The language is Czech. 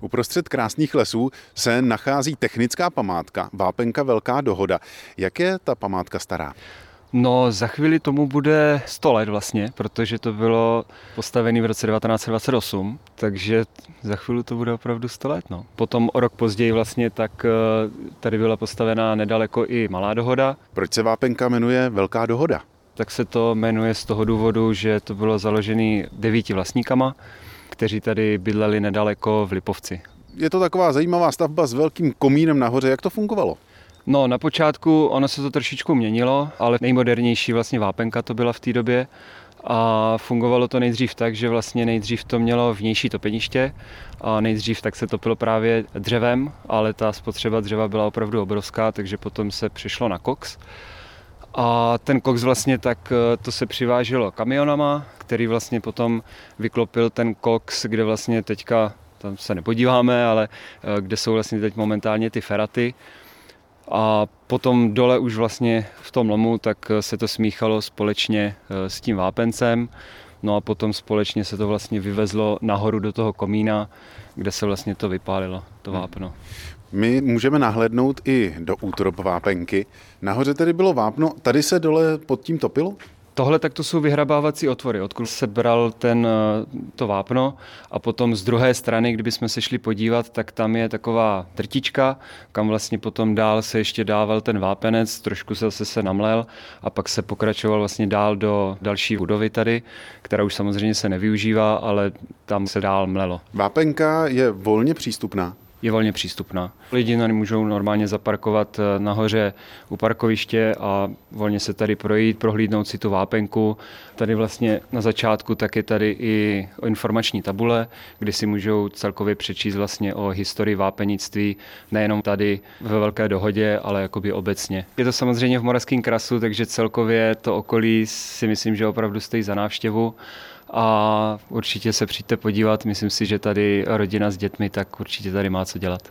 Uprostřed krásných lesů se nachází technická památka, vápenka Velká dohoda. Jak je ta památka stará? No, za chvíli tomu bude 100 let vlastně, protože to bylo postavené v roce 1928, takže za chvíli to bude opravdu 100 let. No. Potom o rok později vlastně tak eh, tady byla postavená nedaleko i Malá dohoda. Proč se vápenka jmenuje Velká dohoda? Tak se to jmenuje z toho důvodu, že to bylo založené devíti vlastníkama, kteří tady bydleli nedaleko v Lipovci. Je to taková zajímavá stavba s velkým komínem nahoře. Jak to fungovalo? No, na počátku ono se to trošičku měnilo, ale nejmodernější vlastně vápenka to byla v té době. A fungovalo to nejdřív tak, že vlastně nejdřív to mělo vnější topeniště a nejdřív tak se topilo právě dřevem, ale ta spotřeba dřeva byla opravdu obrovská, takže potom se přišlo na koks. A ten koks vlastně tak eh, to se přiváželo kamionama, který vlastně potom vyklopil ten koks, kde vlastně teďka, tam se nepodíváme, ale eh, kde jsou vlastně teď momentálně ty feraty, a potom dole už vlastně v tom lomu tak se to smíchalo společně eh, s tím vápencem. No a potom společně se to vlastně vyvezlo nahoru do toho komína, kde se vlastně to vypálilo, to hmm. vápno. My můžeme nahlédnout i do útrop vápenky. Nahoře tedy bylo vápno, tady se dole pod tím topilo? Tohle tak to jsou vyhrabávací otvory, odkud se bral ten, eh, to vápno a potom z druhé strany, kdybychom se šli podívat, tak tam je taková trtička, kam vlastně potom dál se ještě dával ten vápenec, trošku se zase se namlel a pak se pokračoval vlastně dál do další budovy tady, která už samozřejmě se nevyužívá, ale tam se dál mlelo. Vápenka je volně přístupná? Je volně přístupná. Lidi na můžou normálně zaparkovat eh, nahoře u parkoviště a volně se tady projít, prohlídnout si tu vápenku. Tady vlastně na začátku tak je tady i informační tabule, kdy si můžou celkově přečíst vlastně o historii vápenictví, nejenom tady ve Velké dohodě, ale jakoby obecně. Je to samozřejmě v Moravském krasu, takže celkově to okolí si myslím, že opravdu stojí za návštěvu a určitě se přijďte podívat. Myslím si, že tady rodina s dětmi, tak určitě tady má co dělat.